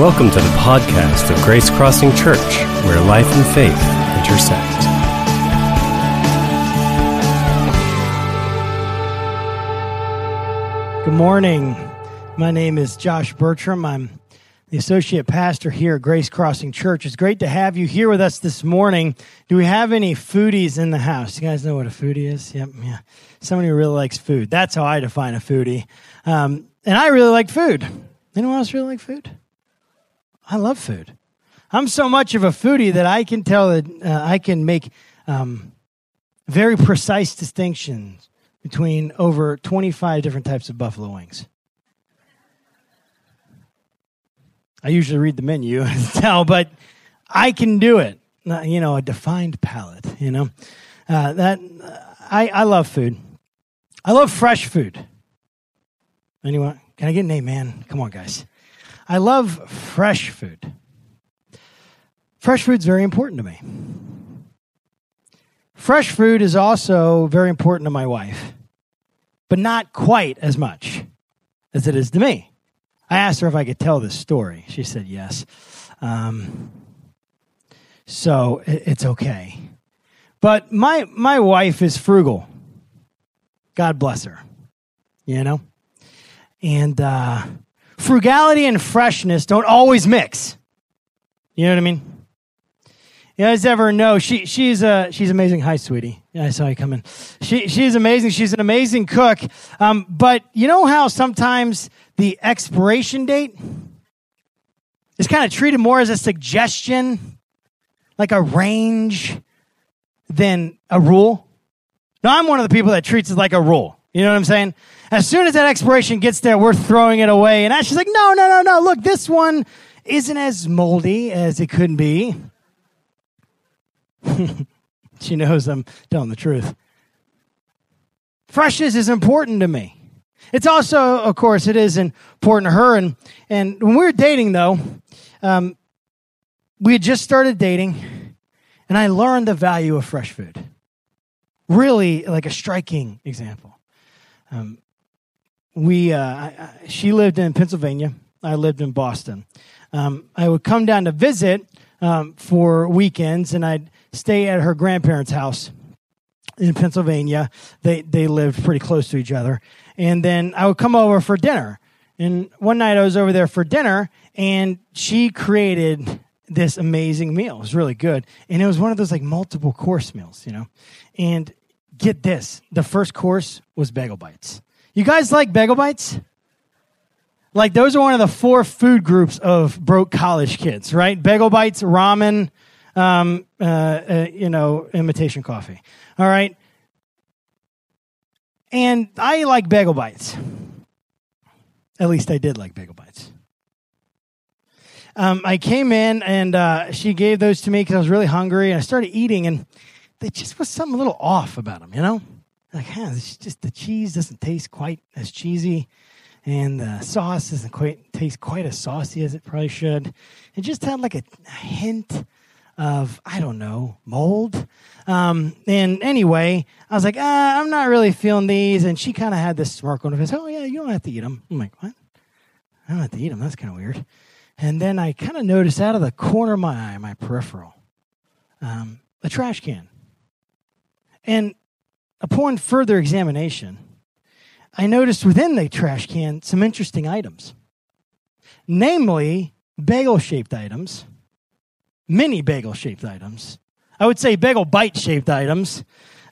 Welcome to the podcast of Grace Crossing Church, where life and faith intersect. Good morning. My name is Josh Bertram. I'm the associate pastor here at Grace Crossing Church. It's great to have you here with us this morning. Do we have any foodies in the house? You guys know what a foodie is? Yep, yeah. Somebody who really likes food. That's how I define a foodie. Um, and I really like food. Anyone else really like food? I love food. I'm so much of a foodie that I can tell that uh, I can make um, very precise distinctions between over 25 different types of buffalo wings. I usually read the menu and tell, but I can do it. Uh, you know, a defined palate. You know, uh, that uh, I I love food. I love fresh food. Anyone? Can I get an amen? Come on, guys. I love fresh food. Fresh food is very important to me. Fresh food is also very important to my wife, but not quite as much as it is to me. I asked her if I could tell this story. She said yes. Um, so it, it's okay. But my, my wife is frugal. God bless her. You know? And uh, frugality and freshness don't always mix. You know what I mean? You guys ever know she she's a she's amazing. Hi, sweetie. Yeah, I saw you coming. She she's amazing. She's an amazing cook. Um, but you know how sometimes the expiration date is kind of treated more as a suggestion, like a range, than a rule. Now I'm one of the people that treats it like a rule. You know what I'm saying? As soon as that expiration gets there, we're throwing it away. And Ashley's like, no, no, no, no. Look, this one isn't as moldy as it could be. she knows I'm telling the truth. Freshness is important to me. It's also, of course, it is important to her. And, and when we were dating, though, um, we had just started dating, and I learned the value of fresh food. Really, like a striking example. Um, we, uh, she lived in Pennsylvania. I lived in Boston. Um, I would come down to visit um, for weekends, and I'd stay at her grandparents' house in Pennsylvania. They they lived pretty close to each other, and then I would come over for dinner. And one night I was over there for dinner, and she created this amazing meal. It was really good, and it was one of those like multiple course meals, you know. And get this, the first course was bagel bites. You guys like bagel bites? Like those are one of the four food groups of broke college kids, right? Bagel bites, ramen, um, uh, uh, you know, imitation coffee. All right. And I like bagel bites. At least I did like bagel bites. Um, I came in and uh, she gave those to me because I was really hungry, and I started eating, and there just was something a little off about them, you know. Like, huh, it's just the cheese doesn't taste quite as cheesy, and the sauce doesn't quite taste quite as saucy as it probably should. It just had like a, a hint of I don't know mold. Um, and anyway, I was like, ah, I'm not really feeling these. And she kind of had this smirk on her face. Oh yeah, you don't have to eat them. I'm like, what? I don't have to eat them. That's kind of weird. And then I kind of noticed out of the corner of my eye, my peripheral, um, a trash can. And upon further examination, I noticed within the trash can some interesting items, namely bagel shaped items many bagel shaped items. I would say bagel bite shaped items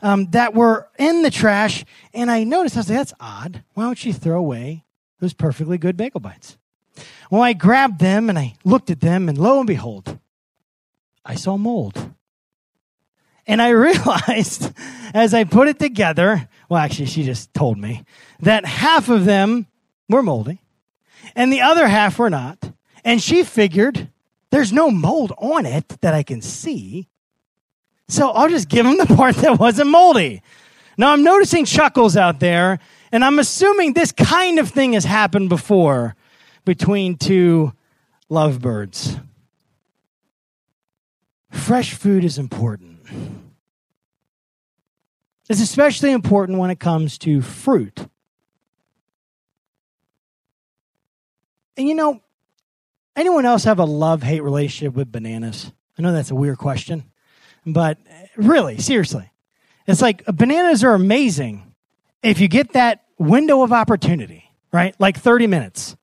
um, that were in the trash. And I noticed, I was like, that's odd. Why don't she throw away those perfectly good bagel bites? Well, I grabbed them and I looked at them, and lo and behold, I saw mold. And I realized as I put it together, well, actually, she just told me that half of them were moldy and the other half were not. And she figured there's no mold on it that I can see. So I'll just give them the part that wasn't moldy. Now I'm noticing chuckles out there, and I'm assuming this kind of thing has happened before between two lovebirds. Fresh food is important. It's especially important when it comes to fruit. And you know, Anyone else have a love hate relationship with bananas? I know that's a weird question, but really, seriously, it's like bananas are amazing if you get that window of opportunity, right? Like 30 minutes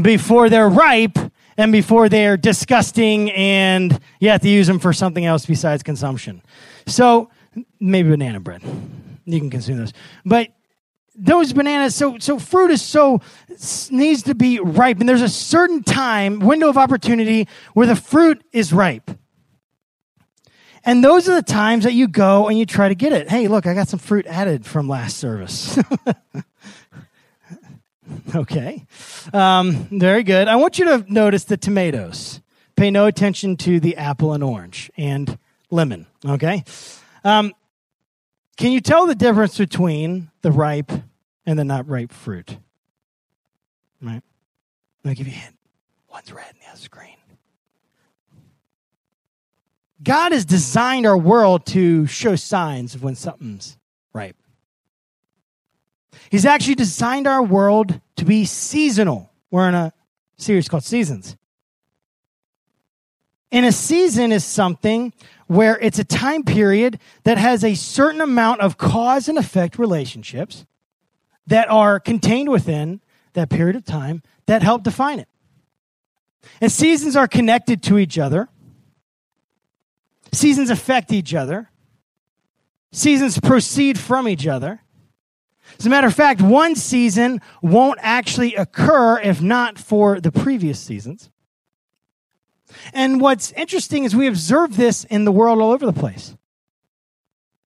before they're ripe and before they're disgusting and you have to use them for something else besides consumption. So maybe banana bread. You can consume those. But those bananas so so fruit is so needs to be ripe. And there's a certain time window of opportunity where the fruit is ripe. And those are the times that you go and you try to get it. Hey look i got some fruit added from last service. Okay. Um, very good. I want you to notice the tomatoes. Pay no attention to the apple and orange and lemon. Okay um, can you tell the difference between the ripe and the not ripe fruit? Right? Let me give you a hint. One's red and the other's green. God has designed our world to show signs of when something's ripe. He's actually designed our world to be seasonal. We're in a series called Seasons. And a season is something where it's a time period that has a certain amount of cause and effect relationships that are contained within that period of time that help define it. And seasons are connected to each other. Seasons affect each other. Seasons proceed from each other. As a matter of fact, one season won't actually occur if not for the previous seasons. And what's interesting is we observe this in the world all over the place.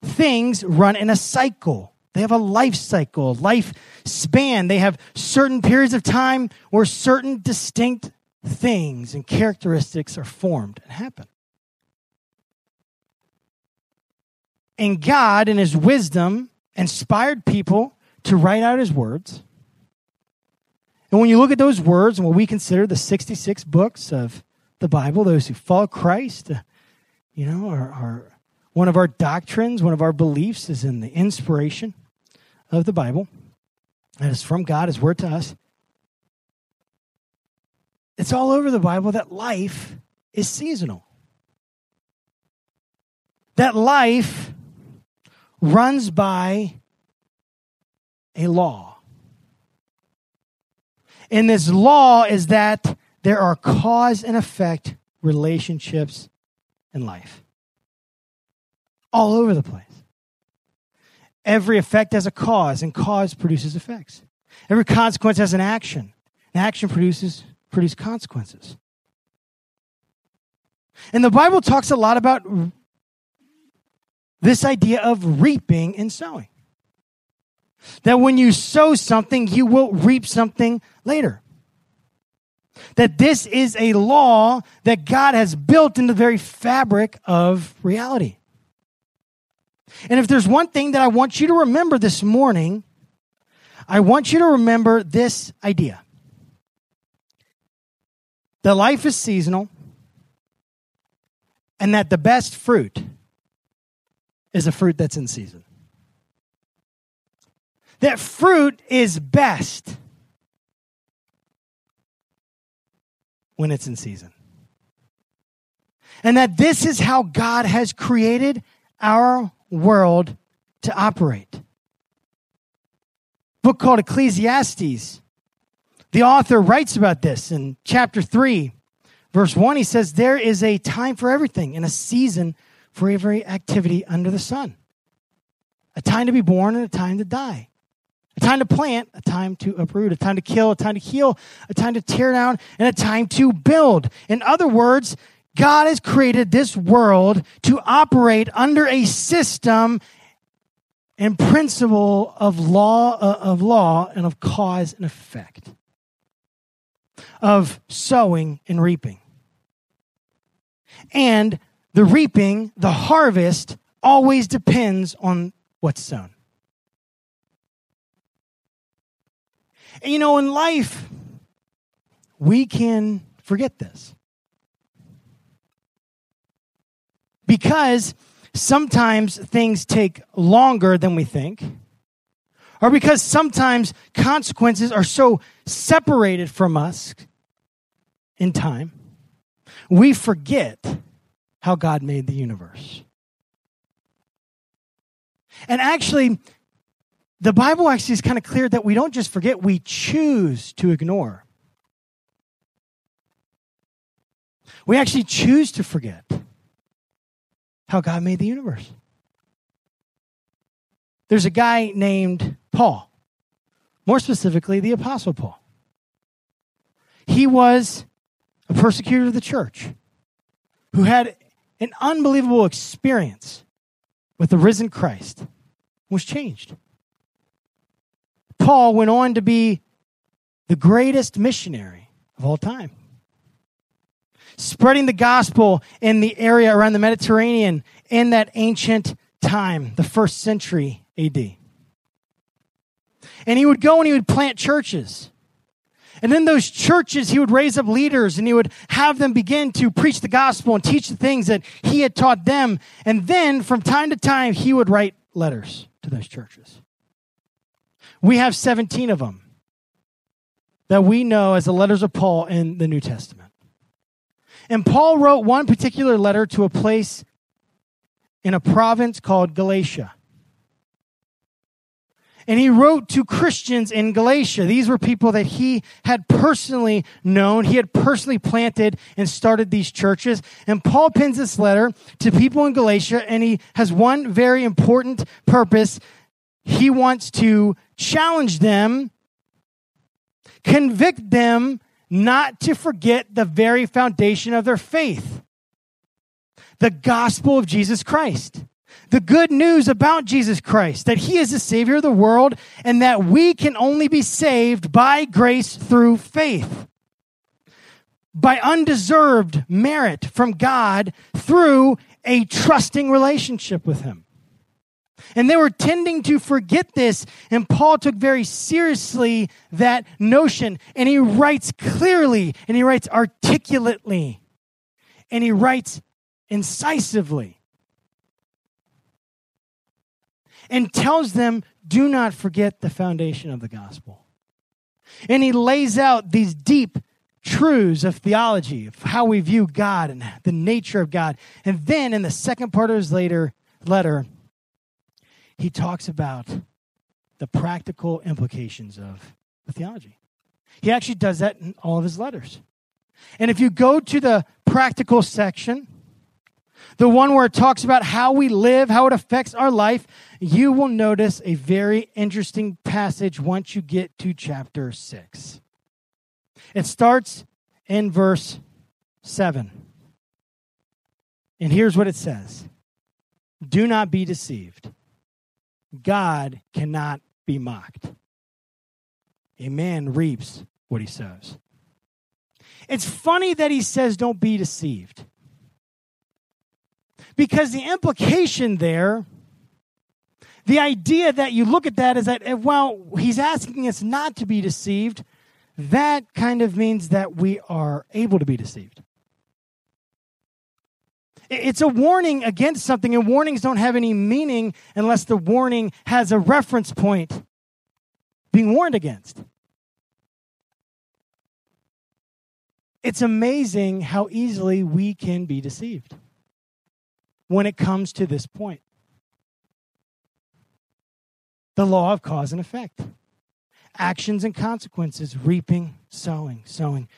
Things run in a cycle. They have a life cycle, life span. They have certain periods of time where certain distinct things and characteristics are formed and happen. And God, in His wisdom, inspired people to write out His words. And when you look at those words and what we consider the 66 books of the Bible, those who follow Christ, you know, are one of our doctrines, one of our beliefs is in the inspiration of the Bible. That is from God, His word to us. It's all over the Bible that life is seasonal. That life runs by a law. And this law is that there are cause and effect relationships in life. All over the place. Every effect has a cause, and cause produces effects. Every consequence has an action. and action produces produce consequences. And the Bible talks a lot about this idea of reaping and sowing. That when you sow something, you will reap something later that this is a law that God has built into the very fabric of reality. And if there's one thing that I want you to remember this morning, I want you to remember this idea that life is seasonal and that the best fruit is a fruit that's in season. That fruit is best when it's in season. And that this is how God has created our world to operate. book called Ecclesiastes. The author writes about this in chapter 3, verse 1. He says, There is a time for everything and a season for every activity under the sun. A time to be born and a time to die a time to plant, a time to uproot, a time to kill, a time to heal, a time to tear down, and a time to build. In other words, God has created this world to operate under a system and principle of law uh, of law and of cause and effect. Of sowing and reaping. And the reaping the harvest always depends on what's sown And you know, in life, we can forget this. Because sometimes things take longer than we think, or because sometimes consequences are so separated from us in time, we forget how God made the universe. And actually, the Bible actually is kind of clear that we don't just forget, we choose to ignore. We actually choose to forget how God made the universe. There's a guy named Paul, more specifically, the Apostle Paul. He was a persecutor of the church who had an unbelievable experience with the risen Christ, was changed. Paul went on to be the greatest missionary of all time, spreading the gospel in the area around the Mediterranean in that ancient time, the first century AD. And he would go and he would plant churches. And in those churches, he would raise up leaders and he would have them begin to preach the gospel and teach the things that he had taught them. And then from time to time, he would write letters to those churches. We have 17 of them that we know as the letters of Paul in the New Testament. And Paul wrote one particular letter to a place in a province called Galatia. And he wrote to Christians in Galatia. These were people that he had personally known. He had personally planted and started these churches. And Paul pins this letter to people in Galatia, and he has one very important purpose. He wants to challenge them, convict them not to forget the very foundation of their faith the gospel of Jesus Christ the good news about Jesus Christ, that he is the Savior of the world and that we can only be saved by grace through faith. By undeserved merit from God through a trusting relationship with him. And they were tending to forget this, and Paul took very seriously that notion, and he writes clearly, and he writes articulately, and he writes incisively and tells them, do not forget the foundation of the gospel. And he lays out these deep truths of theology, of how we view God and the nature of God. And then in the second part of his later letter, he talks about the practical implications of the theology. He actually does that in all of his letters. And if you go to the practical section, the one where it talks about how we live, how it affects our life, you will notice a very interesting passage once you get to chapter 6. It starts in verse 7. And here's what it says Do not be deceived. God cannot be mocked. A man reaps what he sows. It's funny that he says, Don't be deceived. Because the implication there, the idea that you look at that is that, eh, well, he's asking us not to be deceived. That kind of means that we are able to be deceived. It's a warning against something, and warnings don't have any meaning unless the warning has a reference point being warned against. It's amazing how easily we can be deceived when it comes to this point the law of cause and effect. Actions and consequences, reaping, sowing, sowing,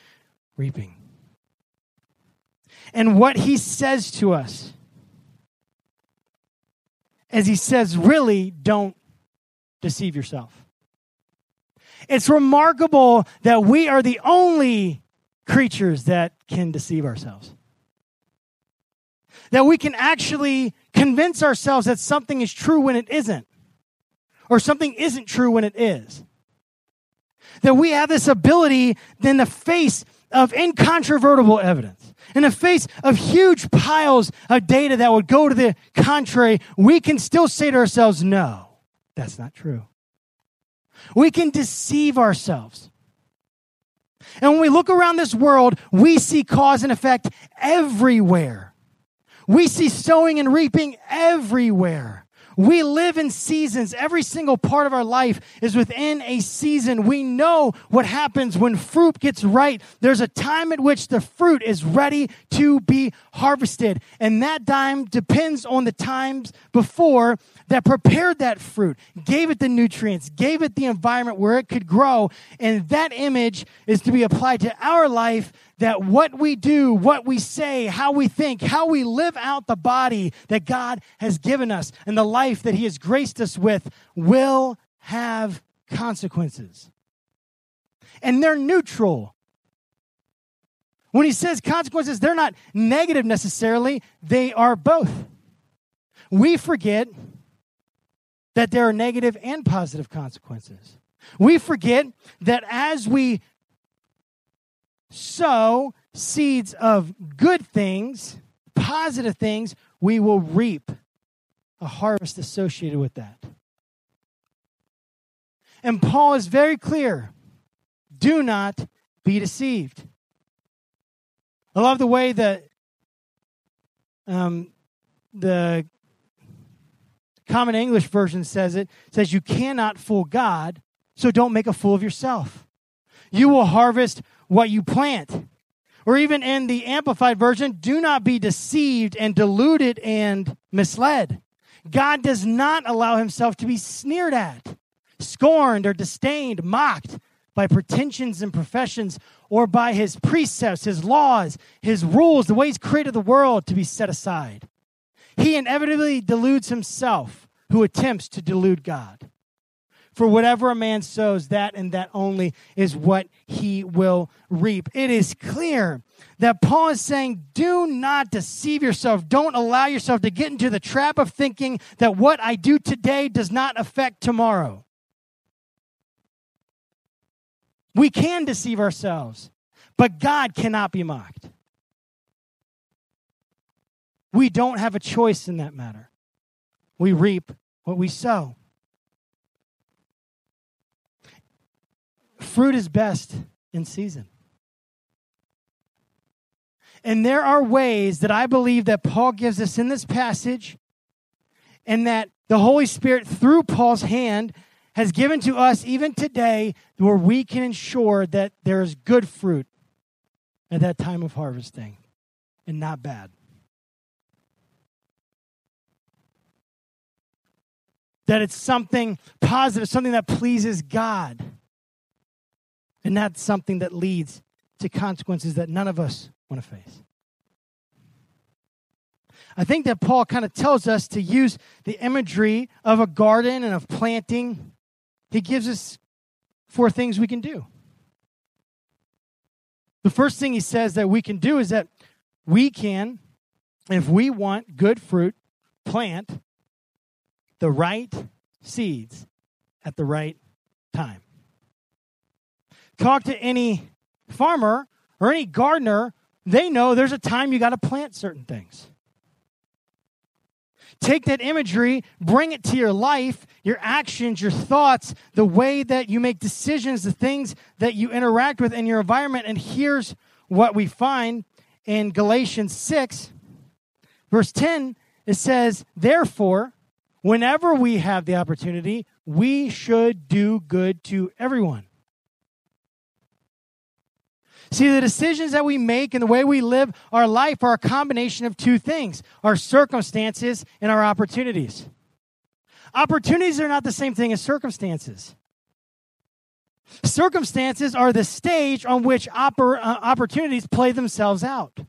reaping. And what he says to us, as he says, really don't deceive yourself. It's remarkable that we are the only creatures that can deceive ourselves that we can actually convince ourselves that something is true when it isn't, or something isn't true when it is. That we have this ability in the face of incontrovertible evidence, in the face of huge piles of data that would go to the contrary, we can still say to ourselves, no, that's not true. We can deceive ourselves. And when we look around this world, we see cause and effect everywhere. We see sowing and reaping everywhere. We live in seasons. Every single part of our life is within a season. We know what happens when fruit gets right. There's a time at which the fruit is ready to be harvested. And that time depends on the times before that prepared that fruit, gave it the nutrients, gave it the environment where it could grow. And that image is to be applied to our life that what we do, what we say, how we think, how we live out the body that God has given us and the life that He has graced us with will have consequences. And they're neutral. When He says consequences, they're not negative necessarily, they are both. We forget that there are negative and positive consequences. We forget that as we sow seeds of good things, positive things, we will reap a harvest associated with that. And Paul is very clear do not be deceived. I love the way that um, the Common English version says it, it says you cannot fool God, so don't make a fool of yourself. You will harvest what you plant. Or even in the Amplified Version, do not be deceived and deluded and misled. God does not allow himself to be sneered at, scorned, or disdained, mocked by pretensions and professions, or by his precepts, his laws, his rules, the way he's created the world to be set aside. He inevitably deludes himself who attempts to delude God. For whatever a man sows, that and that only is what he will reap. It is clear that Paul is saying, do not deceive yourself. Don't allow yourself to get into the trap of thinking that what I do today does not affect tomorrow. We can deceive ourselves, but God cannot be mocked. We don't have a choice in that matter. We reap what we sow. Fruit is best in season. And there are ways that I believe that Paul gives us in this passage, and that the Holy Spirit, through Paul's hand, has given to us even today, where we can ensure that there is good fruit at that time of harvesting and not bad. That it's something positive, something that pleases God. And that's something that leads to consequences that none of us want to face. I think that Paul kind of tells us to use the imagery of a garden and of planting. He gives us four things we can do. The first thing he says that we can do is that we can, if we want good fruit, plant the right seeds at the right time talk to any farmer or any gardener, they know there's a time you got to plant certain things. Take that imagery, bring it to your life, your actions, your thoughts, the way that you make decisions, the things that you interact with in your environment. And here's what we find in Galatians 6, verse 10. It says, Therefore, whenever we have the opportunity, we should do good to everyone See, the decisions that we make and the way we live our life are a combination of two things our circumstances and our opportunities. Opportunities are not the same thing as circumstances. Circumstances are the stage on which oppor- uh, opportunities play themselves out.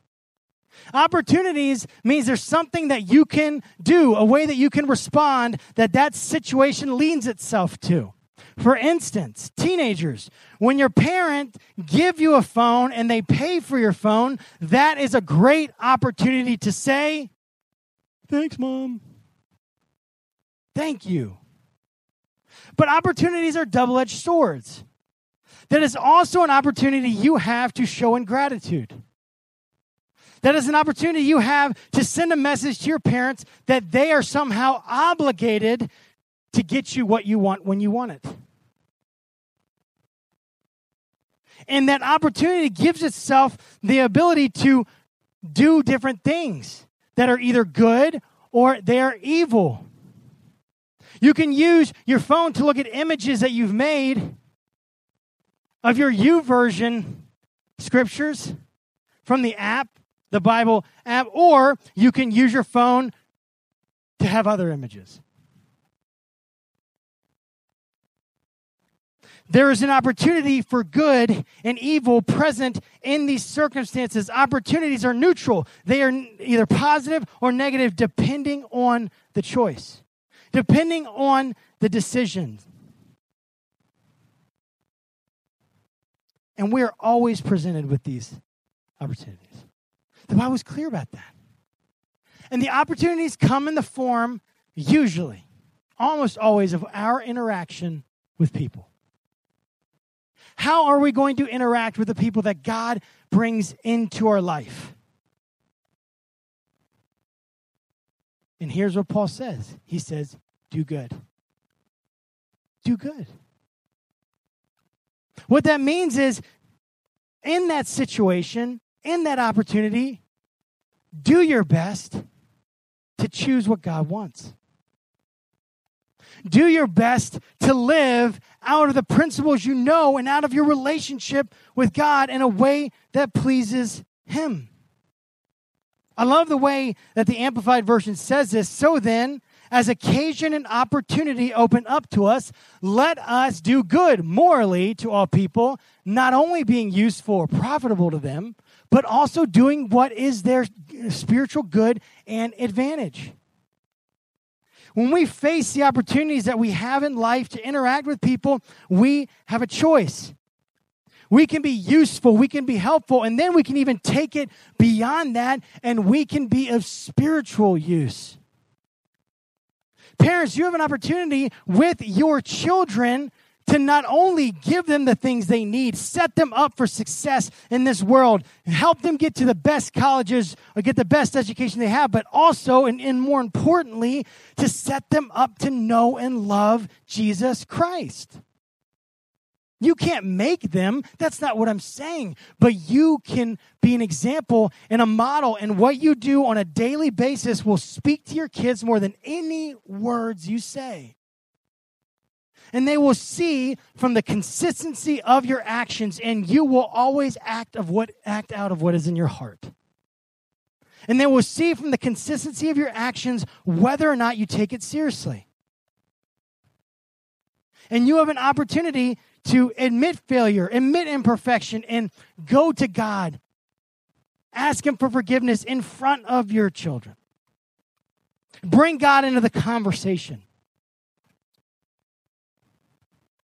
Opportunities means there's something that you can do, a way that you can respond that that situation leans itself to. For instance, teenagers, when your parent give you a phone and they pay for your phone, that is a great opportunity to say, "Thanks, mom." Thank you. But opportunities are double-edged swords. That is also an opportunity you have to show ingratitude. That is an opportunity you have to send a message to your parents that they are somehow obligated to get you what you want when you want it. And that opportunity gives itself the ability to do different things that are either good or they are evil. You can use your phone to look at images that you've made of your YouVersion scriptures from the app, the Bible app, or you can use your phone to have other images. There is an opportunity for good and evil present in these circumstances. Opportunities are neutral, they are either positive or negative depending on the choice, depending on the decision. And we are always presented with these opportunities. The Bible is clear about that. And the opportunities come in the form, usually, almost always, of our interaction with people. How are we going to interact with the people that God brings into our life? And here's what Paul says He says, Do good. Do good. What that means is, in that situation, in that opportunity, do your best to choose what God wants. Do your best to live out of the principles you know and out of your relationship with God in a way that pleases Him. I love the way that the Amplified Version says this. So then, as occasion and opportunity open up to us, let us do good morally to all people, not only being useful or profitable to them, but also doing what is their spiritual good and advantage. When we face the opportunities that we have in life to interact with people, we have a choice. We can be useful, we can be helpful, and then we can even take it beyond that and we can be of spiritual use. Parents, you have an opportunity with your children to not only give them the things they need, set them up for success in this world, help them get to the best colleges or get the best education they have, but also, and, and more importantly, to set them up to know and love Jesus Christ. You can't make them. That's not what I'm saying. But you can be an example and a model, and what you do on a daily basis will speak to your kids more than any words you say and they will see from the consistency of your actions and you will always act of what act out of what is in your heart. And they will see from the consistency of your actions whether or not you take it seriously. And you have an opportunity to admit failure admit imperfection and go to god ask him for forgiveness in front of your children. Bring god into the conversation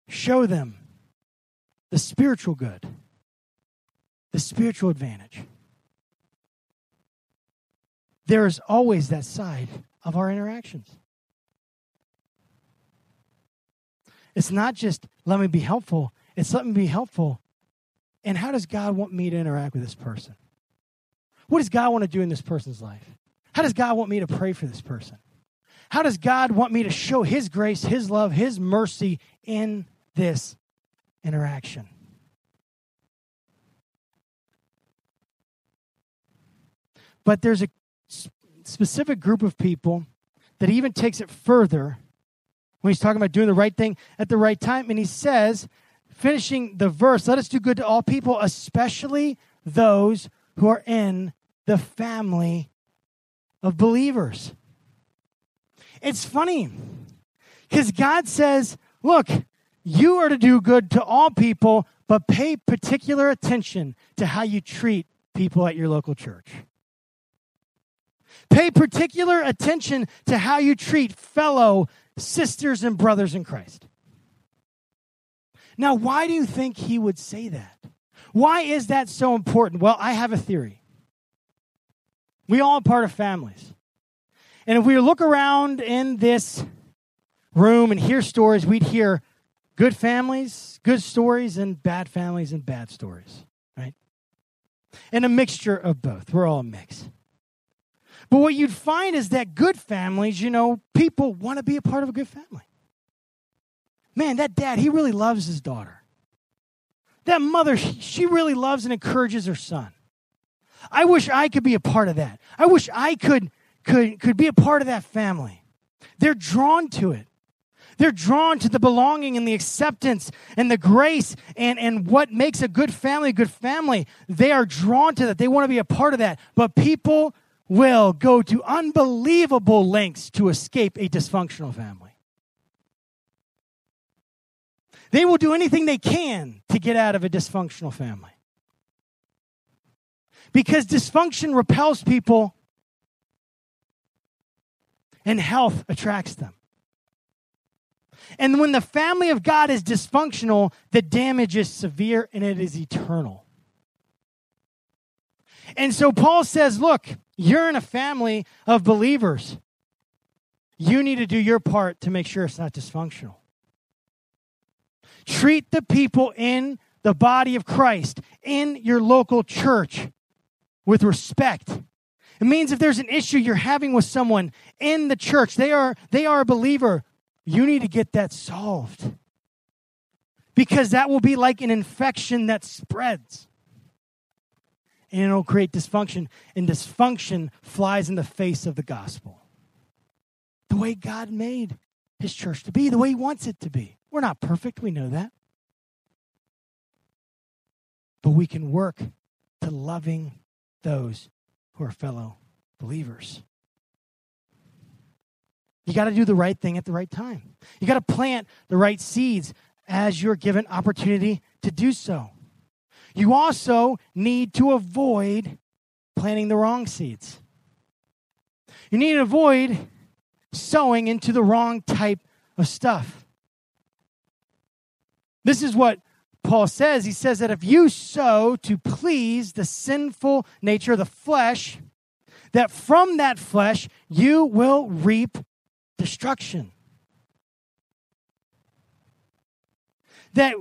Show them the spiritual good, the spiritual advantage. There is always that side of our interactions. It's not just let me be helpful, it's let me be helpful. And how does God want me to interact with this person? What does God want to do in this person's life? How does God want me to pray for this person? How does God want me to show His grace, His love, His mercy in this interaction. But there's a specific group of people that even takes it further when he's talking about doing the right thing at the right time. And he says, finishing the verse, let us do good to all people, especially those who are in the family of believers. It's funny because God says, look, you are to do good to all people, but pay particular attention to how you treat people at your local church. Pay particular attention to how you treat fellow sisters and brothers in Christ. Now, why do you think he would say that? Why is that so important? Well, I have a theory. We all are part of families. And if we look around in this room and hear stories, we'd hear good families, good stories, and bad families and bad stories, right? And a mixture of both. We're all a mix. But what you'd find is that good families, you know, people want to be a part of a good family. Man, that dad, he really loves his daughter. That mother, she really loves and encourages her son. I wish I could be a part of that. I wish I could could could be a part of that family. They're drawn to it. They're drawn to the belonging and the acceptance and the grace and, and what makes a good family a good family. They are drawn to that. They want to be a part of that. But people will go to unbelievable lengths to escape a dysfunctional family. They will do anything they can to get out of a dysfunctional family. Because dysfunction repels people and health attracts them. And when the family of God is dysfunctional, the damage is severe and it is eternal. And so Paul says, Look, you're in a family of believers. You need to do your part to make sure it's not dysfunctional. Treat the people in the body of Christ, in your local church, with respect. It means if there's an issue you're having with someone in the church, they are, they are a believer, you need to get that solved. Because that will be like an infection that spreads. And it'll create dysfunction. And dysfunction flies in the face of the gospel. The way God made his church to be, the way he wants it to be. We're not perfect, we know that. But we can work to loving those who are fellow believers. You got to do the right thing at the right time. You got to plant the right seeds as you're given opportunity to do so. You also need to avoid planting the wrong seeds. You need to avoid sowing into the wrong type of stuff. This is what Paul says. He says that if you sow to please the sinful nature of the flesh, that from that flesh you will reap destruction. That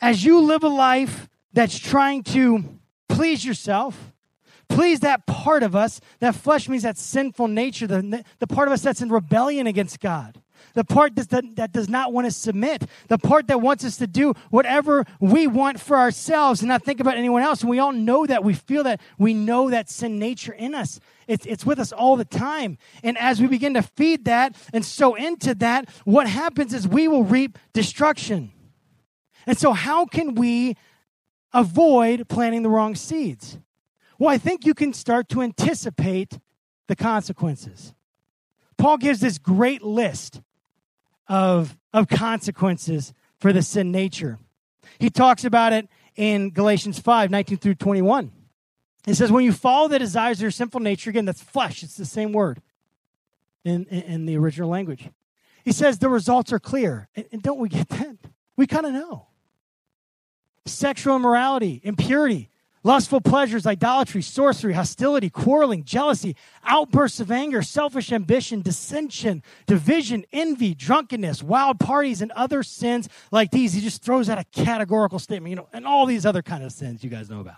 as you live a life that's trying to please yourself, please that part of us, that flesh means that sinful nature, the, the part of us that's in rebellion against God the part that, that does not want to submit, the part that wants us to do whatever we want for ourselves and not think about anyone else. And we all know that. We feel that. We know that sin nature in us. It's, it's with us all the time. And as we begin to feed that and sow into that, what happens is we will reap destruction. And so, how can we avoid planting the wrong seeds? Well, I think you can start to anticipate the consequences. Paul gives this great list of, of consequences for the sin nature. He talks about it in Galatians 5 19 through 21. It says, When you follow the desires of your sinful nature, again, that's flesh, it's the same word in, in, in the original language. He says the results are clear. And, and don't we get that? We kind of know. Sexual immorality, impurity, lustful pleasures, idolatry, sorcery, hostility, quarreling, jealousy, outbursts of anger, selfish ambition, dissension, division, envy, drunkenness, wild parties, and other sins like these. He just throws out a categorical statement, you know, and all these other kind of sins you guys know about.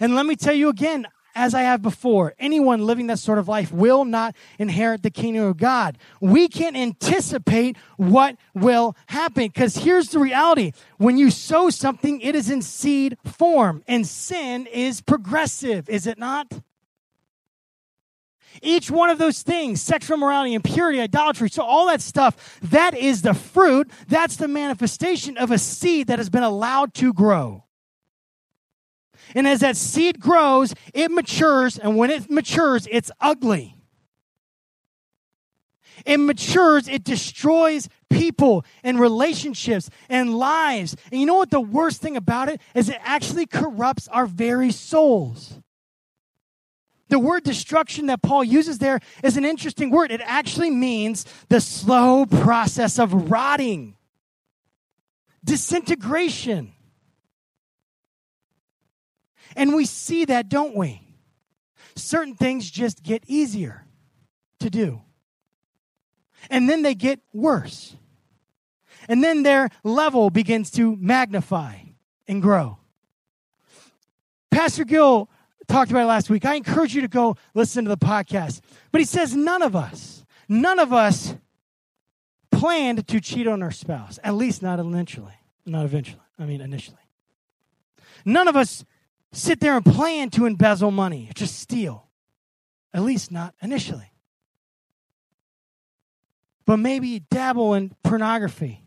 And let me tell you again, as I have before, anyone living that sort of life will not inherit the kingdom of God. We can't anticipate what will happen because here's the reality. When you sow something, it is in seed form, and sin is progressive, is it not? Each one of those things, sexual morality, impurity, idolatry, so all that stuff, that is the fruit, that's the manifestation of a seed that has been allowed to grow. And as that seed grows, it matures, and when it matures, it's ugly. It matures, it destroys people and relationships and lives. And you know what the worst thing about it is it actually corrupts our very souls. The word destruction that Paul uses there is an interesting word. It actually means the slow process of rotting, disintegration. And we see that, don't we? Certain things just get easier to do. And then they get worse. And then their level begins to magnify and grow. Pastor Gill talked about it last week. I encourage you to go listen to the podcast. But he says, none of us, none of us planned to cheat on our spouse, at least not initially. Not eventually. I mean, initially. None of us sit there and plan to embezzle money, just steal. At least not initially. But maybe dabble in pornography,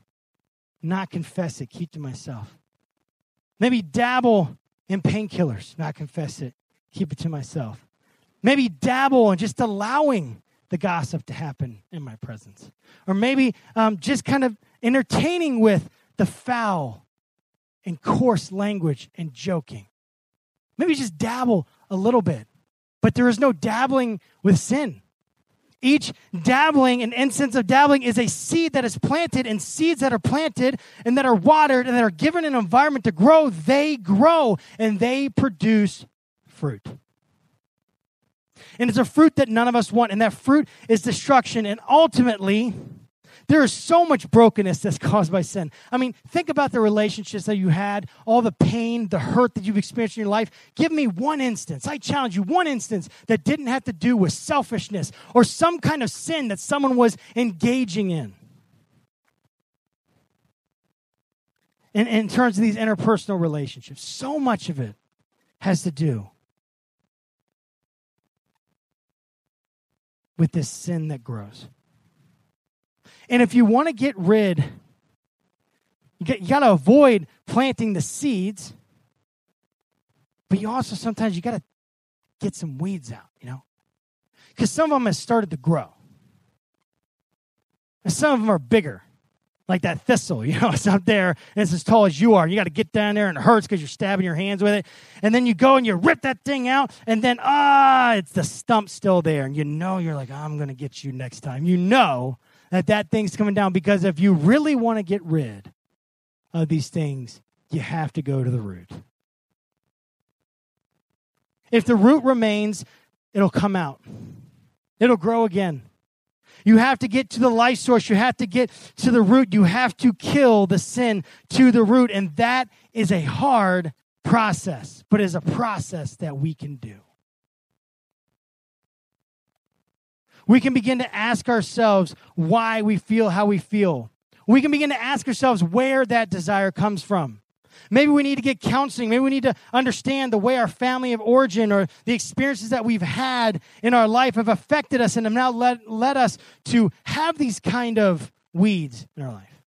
not confess it, keep to myself. Maybe dabble in painkillers, not confess it, keep it to myself. Maybe dabble in just allowing the gossip to happen in my presence. Or maybe um, just kind of entertaining with the foul and coarse language and joking. Maybe just dabble a little bit, but there is no dabbling with sin. Each dabbling and instance of dabbling is a seed that is planted, and seeds that are planted and that are watered and that are given an environment to grow, they grow and they produce fruit. And it's a fruit that none of us want, and that fruit is destruction. And ultimately, there is so much brokenness that's caused by sin. I mean, think about the relationships that you had, all the pain, the hurt that you've experienced in your life. Give me one instance. I challenge you, one instance that didn't have to do with selfishness or some kind of sin that someone was engaging in. In, in terms of these interpersonal relationships, so much of it has to do with this sin that grows. And if you want to get rid, you got, to avoid planting the seeds, but you also sometimes you got to get some weeds out, you know? Because some of them have started to grow. And some of them are bigger, like that thistle, you know, it's up there and it's as tall as you are. You got to get down there and it hurts because you're stabbing your hands with it. And then you go and you rip that thing out, and then, ah, it's the stump still there. And you know, you're like, I'm going to get you next time. You know that that thing's coming down because if you really want to get rid of these things, you have to go to the root. If the root remains, it'll come out. It'll grow again. You have to get to the life source. You have to get to the root. You have to kill the sin to the root. And that is a hard process, but is a process that we can do. We can begin to ask ourselves why we feel how we feel. We can begin to ask ourselves where that desire comes from. Maybe we need to get counseling. Maybe we need to understand the way our family of origin or the experiences that we've had in our life have affected us and have now led, led us to have these kind of weeds in our life.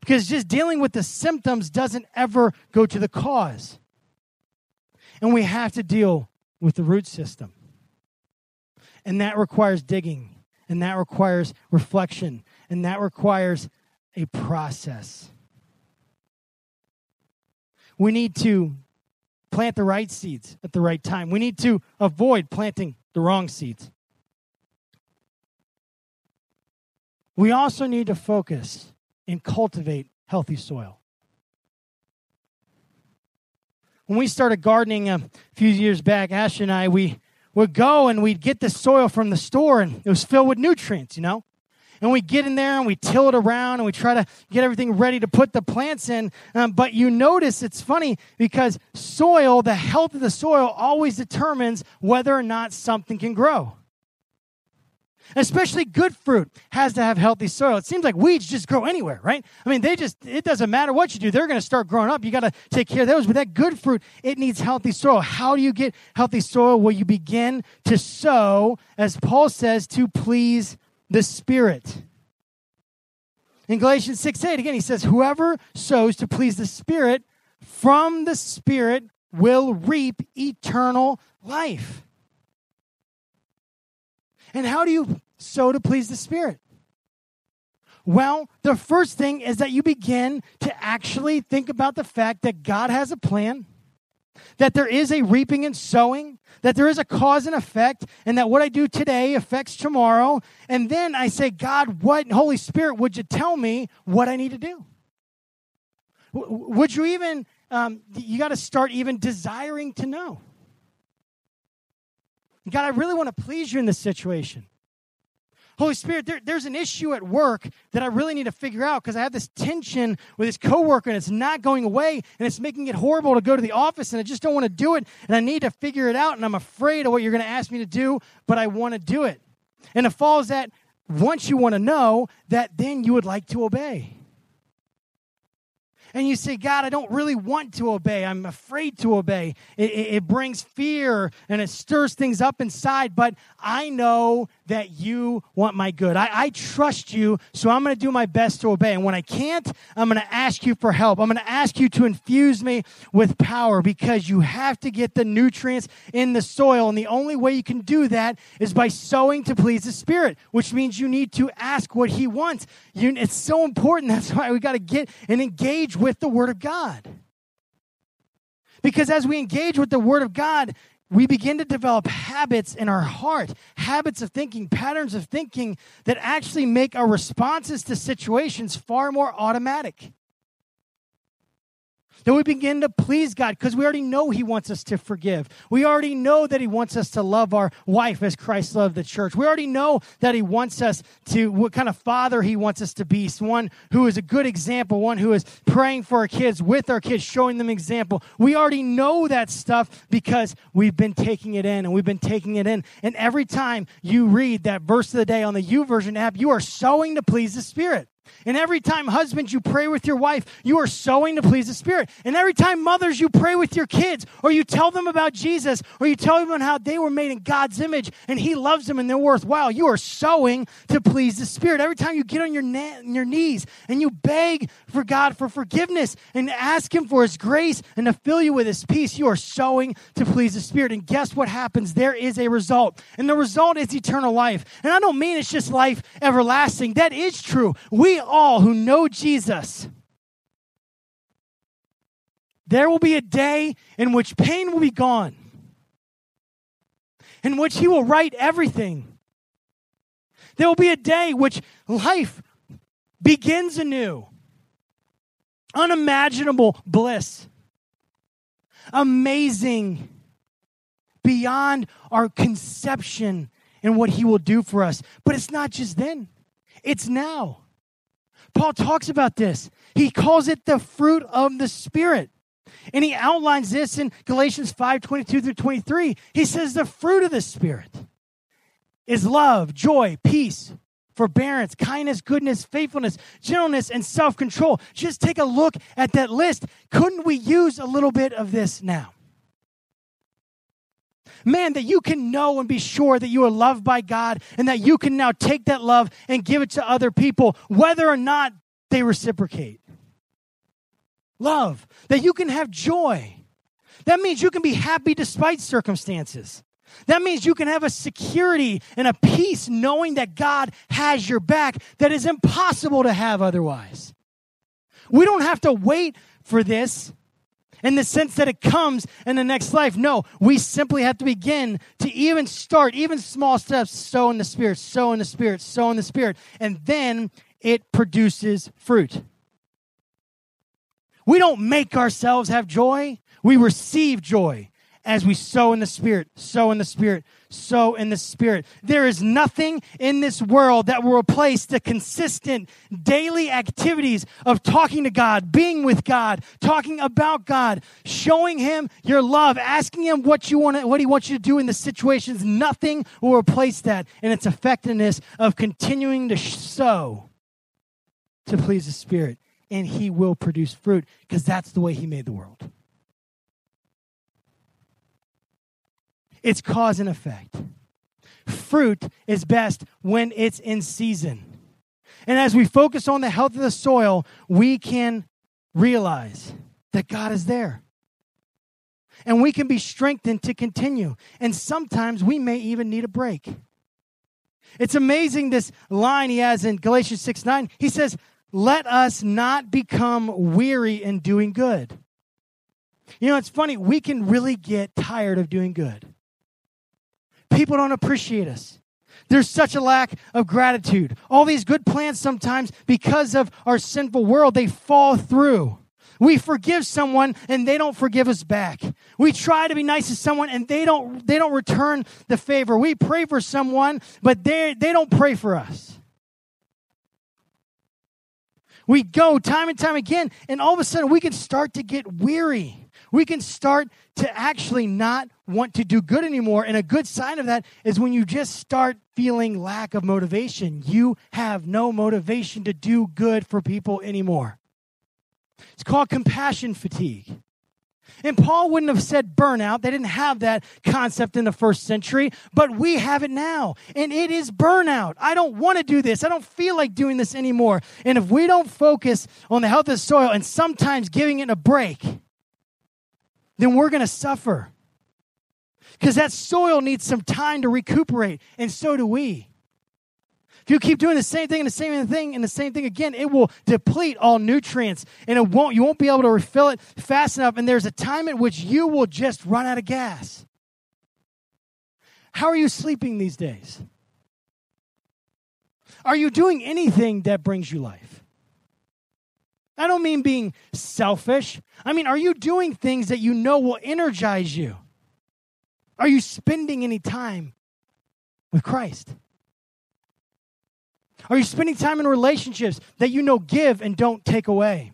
Because just dealing with the symptoms doesn't ever go to the cause. And we have to deal with the root system. And that requires digging, and that requires reflection, and that requires a process. We need to plant the right seeds at the right time. We need to avoid planting the wrong seeds. We also need to focus and cultivate healthy soil. When we started gardening a few years back, Ash and I, we would go and we'd get the soil from the store and it was filled with nutrients, you know? And we get in there and we till it around and we try to get everything ready to put the plants in. Um, but you notice it's funny because soil, the health of the soil, always determines whether or not something can grow. Especially good fruit has to have healthy soil. It seems like weeds just grow anywhere, right? I mean, they just, it doesn't matter what you do, they're going to start growing up. You got to take care of those. But that good fruit, it needs healthy soil. How do you get healthy soil? Well, you begin to sow, as Paul says, to please the Spirit. In Galatians 6 8, again, he says, Whoever sows to please the Spirit from the Spirit will reap eternal life. And how do you sow to please the Spirit? Well, the first thing is that you begin to actually think about the fact that God has a plan, that there is a reaping and sowing, that there is a cause and effect, and that what I do today affects tomorrow. And then I say, God, what, Holy Spirit, would you tell me what I need to do? Would you even, um, you got to start even desiring to know. God, I really want to please you in this situation. Holy Spirit, there, there's an issue at work that I really need to figure out because I have this tension with this coworker and it's not going away and it's making it horrible to go to the office and I just don't want to do it and I need to figure it out and I'm afraid of what you're going to ask me to do, but I want to do it. And it falls that once you want to know, that then you would like to obey. And you say, God, I don't really want to obey. I'm afraid to obey. It, it, it, brings fear and it stirs things up inside, but I know that you want my good. I, I trust you, so I'm going to do my best to obey. And when I can't, I'm going to ask you for help. I'm going to ask you to infuse me with power because you have to get the nutrients in the soil. And the only way you can do that is by sowing to please the Spirit, which means you need to ask what He wants. You, it's so important. That's why we got to get and engage with the Word of God. Because as we engage with the Word of God, we begin to develop habits in our heart, habits of thinking, patterns of thinking that actually make our responses to situations far more automatic. That we begin to please God because we already know He wants us to forgive. We already know that He wants us to love our wife as Christ loved the church. We already know that He wants us to, what kind of father He wants us to be. One who is a good example, one who is praying for our kids, with our kids, showing them example. We already know that stuff because we've been taking it in and we've been taking it in. And every time you read that verse of the day on the U YouVersion app, you are sowing to please the Spirit. And every time, husbands, you pray with your wife, you are sowing to please the Spirit. And every time, mothers, you pray with your kids, or you tell them about Jesus, or you tell them how they were made in God's image and He loves them and they're worthwhile, you are sowing to please the Spirit. Every time you get on your, na- your knees and you beg for God for forgiveness and ask Him for His grace and to fill you with His peace, you are sowing to please the Spirit. And guess what happens? There is a result. And the result is eternal life. And I don't mean it's just life everlasting. That is true. We all who know Jesus, there will be a day in which pain will be gone, in which He will right everything. There will be a day which life begins anew. Unimaginable bliss. Amazing beyond our conception and what he will do for us. But it's not just then, it's now. Paul talks about this. He calls it the fruit of the Spirit. And he outlines this in Galatians 5 22 through 23. He says the fruit of the Spirit is love, joy, peace, forbearance, kindness, goodness, faithfulness, gentleness, and self control. Just take a look at that list. Couldn't we use a little bit of this now? Man, that you can know and be sure that you are loved by God and that you can now take that love and give it to other people, whether or not they reciprocate. Love, that you can have joy. That means you can be happy despite circumstances. That means you can have a security and a peace knowing that God has your back that is impossible to have otherwise. We don't have to wait for this in the sense that it comes in the next life. No, we simply have to begin to even start, even small steps, sow in the Spirit, sow in the Spirit, sow in the Spirit, and then it produces fruit. We don't make ourselves have joy, we receive joy as we sow in the Spirit, sow in the Spirit, sow in the Spirit. There is nothing in this world that will replace the consistent daily activities of talking to God, being with God, talking about God, showing Him your love, asking Him what you want, what He wants you to do in the situations. Nothing will replace that and its effectiveness of continuing to sow to please the Spirit, and He will produce fruit because that's the way He made the world. It's cause and effect. Fruit is best when it's in season. And as we focus on the health of the soil, we can realize that God is there. And we can be strengthened to continue. And sometimes we may even need a break. It's amazing this line he has in Galatians 6 9. He says, Let us not become weary in doing good. You know, it's funny, we can really get tired of doing good. People don't appreciate us. There's such a lack of gratitude. All these good plans sometimes, because of our sinful world, they fall through. We forgive someone and they don't forgive us back. We try to be nice to someone and they don't they don't return the favor. We pray for someone, but they they don't pray for us. We go time and time again, and all of a sudden we can start to get weary. We can start to actually not want to do good anymore. And a good sign of that is when you just start feeling lack of motivation. You have no motivation to do good for people anymore. It's called compassion fatigue. And Paul wouldn't have said burnout. They didn't have that concept in the first century, but we have it now. And it is burnout. I don't want to do this. I don't feel like doing this anymore. And if we don't focus on the health of the soil and sometimes giving it a break, then we're going to suffer. Because that soil needs some time to recuperate, and so do we. If you keep doing the same thing and the same thing and the same thing again, it will deplete all nutrients and it won't you won't be able to refill it fast enough and there's a time at which you will just run out of gas. How are you sleeping these days? Are you doing anything that brings you life? I don't mean being selfish. I mean, are you doing things that you know will energize you? Are you spending any time with Christ? Are you spending time in relationships that you know give and don't take away?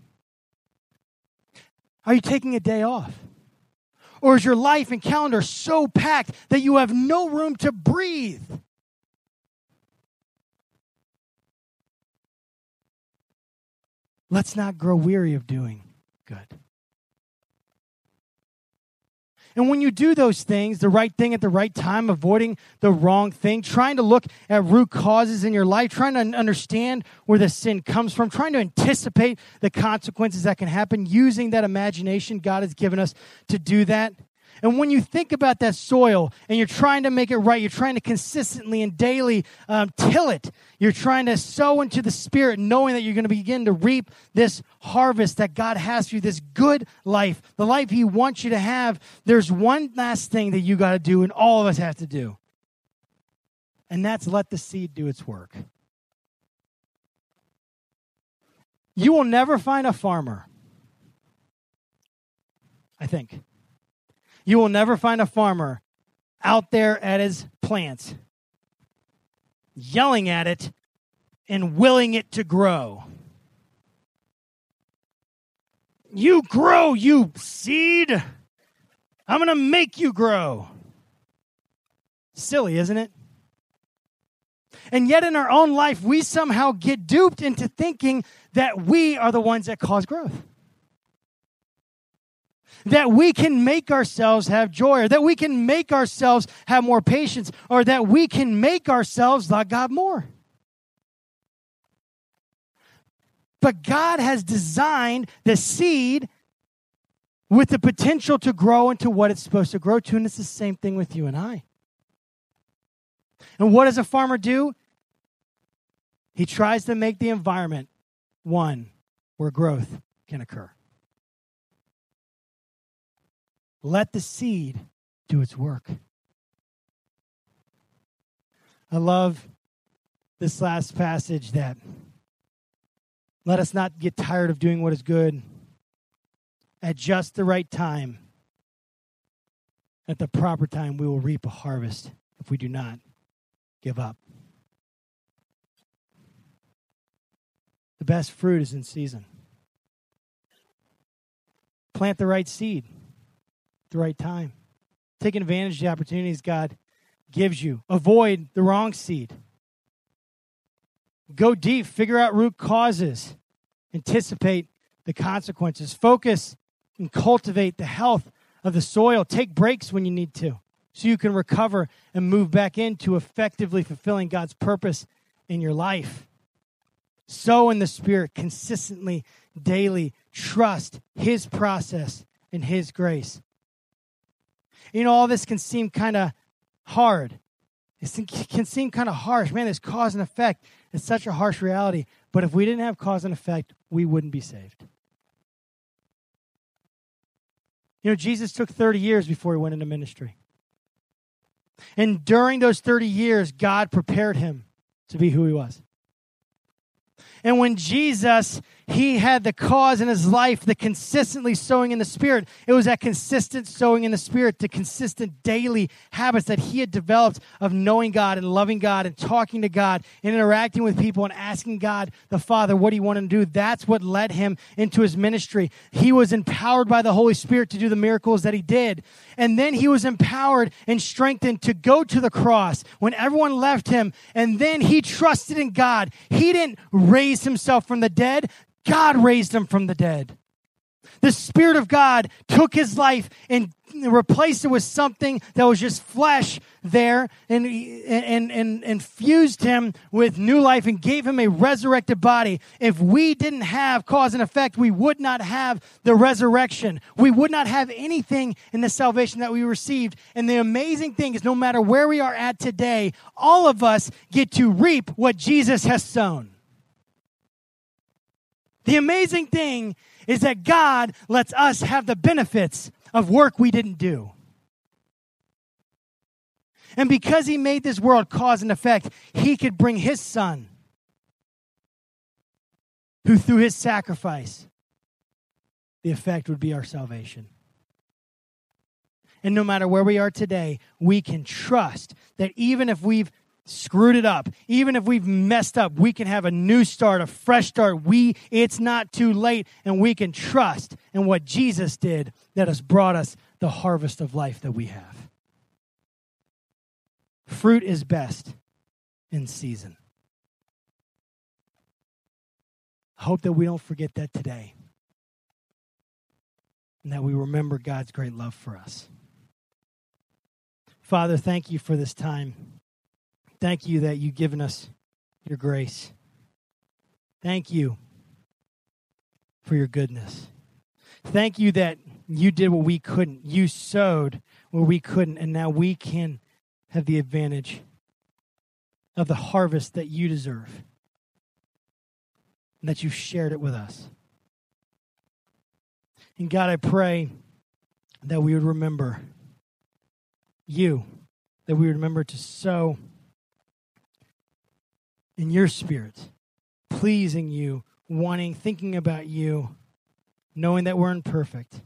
Are you taking a day off? Or is your life and calendar so packed that you have no room to breathe? Let's not grow weary of doing good. And when you do those things, the right thing at the right time, avoiding the wrong thing, trying to look at root causes in your life, trying to understand where the sin comes from, trying to anticipate the consequences that can happen, using that imagination God has given us to do that, and when you think about that soil and you're trying to make it right, you're trying to consistently and daily um, till it. You're trying to sow into the Spirit, knowing that you're going to begin to reap this harvest that God has for you, this good life, the life He wants you to have. There's one last thing that you got to do, and all of us have to do. And that's let the seed do its work. You will never find a farmer, I think you will never find a farmer out there at his plants yelling at it and willing it to grow. You grow, you seed. I'm going to make you grow. Silly, isn't it? And yet, in our own life, we somehow get duped into thinking that we are the ones that cause growth that we can make ourselves have joy, or that we can make ourselves have more patience, or that we can make ourselves love God more. But God has designed the seed with the potential to grow into what it's supposed to grow to, and it's the same thing with you and I. And what does a farmer do? He tries to make the environment one where growth can occur. Let the seed do its work. I love this last passage that let us not get tired of doing what is good at just the right time. At the proper time, we will reap a harvest if we do not give up. The best fruit is in season. Plant the right seed the right time. Taking advantage of the opportunities God gives you. Avoid the wrong seed. Go deep, figure out root causes, anticipate the consequences. Focus and cultivate the health of the soil. Take breaks when you need to so you can recover and move back into effectively fulfilling God's purpose in your life. Sow in the Spirit consistently, daily. Trust His process and His grace. You know, all this can seem kind of hard. It can seem kind of harsh. Man, there's cause and effect. It's such a harsh reality. But if we didn't have cause and effect, we wouldn't be saved. You know, Jesus took 30 years before he went into ministry. And during those 30 years, God prepared him to be who he was. And when Jesus he had the cause in his life, the consistently sowing in the Spirit. It was that consistent sowing in the Spirit, the consistent daily habits that he had developed of knowing God and loving God and talking to God and interacting with people and asking God, the Father, what do you want to do? That's what led him into his ministry. He was empowered by the Holy Spirit to do the miracles that he did. And then he was empowered and strengthened to go to the cross when everyone left him. And then he trusted in God. He didn't raise himself from the dead. God raised him from the dead. The Spirit of God took his life and replaced it with something that was just flesh there and, and, and, and fused him with new life and gave him a resurrected body. If we didn't have cause and effect, we would not have the resurrection. We would not have anything in the salvation that we received. And the amazing thing is, no matter where we are at today, all of us get to reap what Jesus has sown. The amazing thing is that God lets us have the benefits of work we didn't do. And because He made this world cause and effect, He could bring His Son, who through His sacrifice, the effect would be our salvation. And no matter where we are today, we can trust that even if we've screwed it up, even if we've messed up, we can have a new start, a fresh start. We it's not too late and we can trust in what Jesus did that has brought us the harvest of life that we have. Fruit is best in season. I hope that we don't forget that today. And that we remember God's great love for us. Father, thank you for this time. Thank you that you've given us your grace. Thank you for your goodness. Thank you that you did what we couldn't. You sowed where we couldn't, and now we can have the advantage of the harvest that you deserve and that you've shared it with us. And God, I pray that we would remember you, that we would remember to sow in your spirit, pleasing you, wanting, thinking about you, knowing that we're imperfect.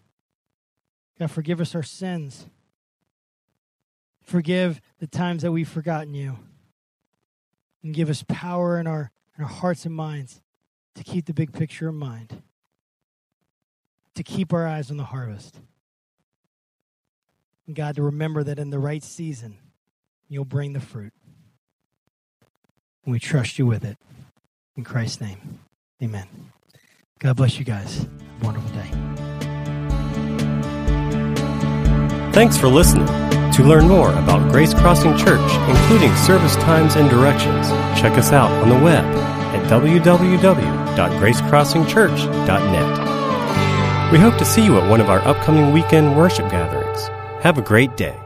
God, forgive us our sins. Forgive the times that we've forgotten you. And give us power in our, in our hearts and minds to keep the big picture in mind, to keep our eyes on the harvest. And God, to remember that in the right season, you'll bring the fruit. And we trust you with it. In Christ's name, amen. God bless you guys. wonderful day. Thanks for listening. To learn more about Grace Crossing Church, including service times and directions, check us out on the web at www.gracecrossingchurch.net. We hope to see you at one of our upcoming weekend worship gatherings. Have a great day.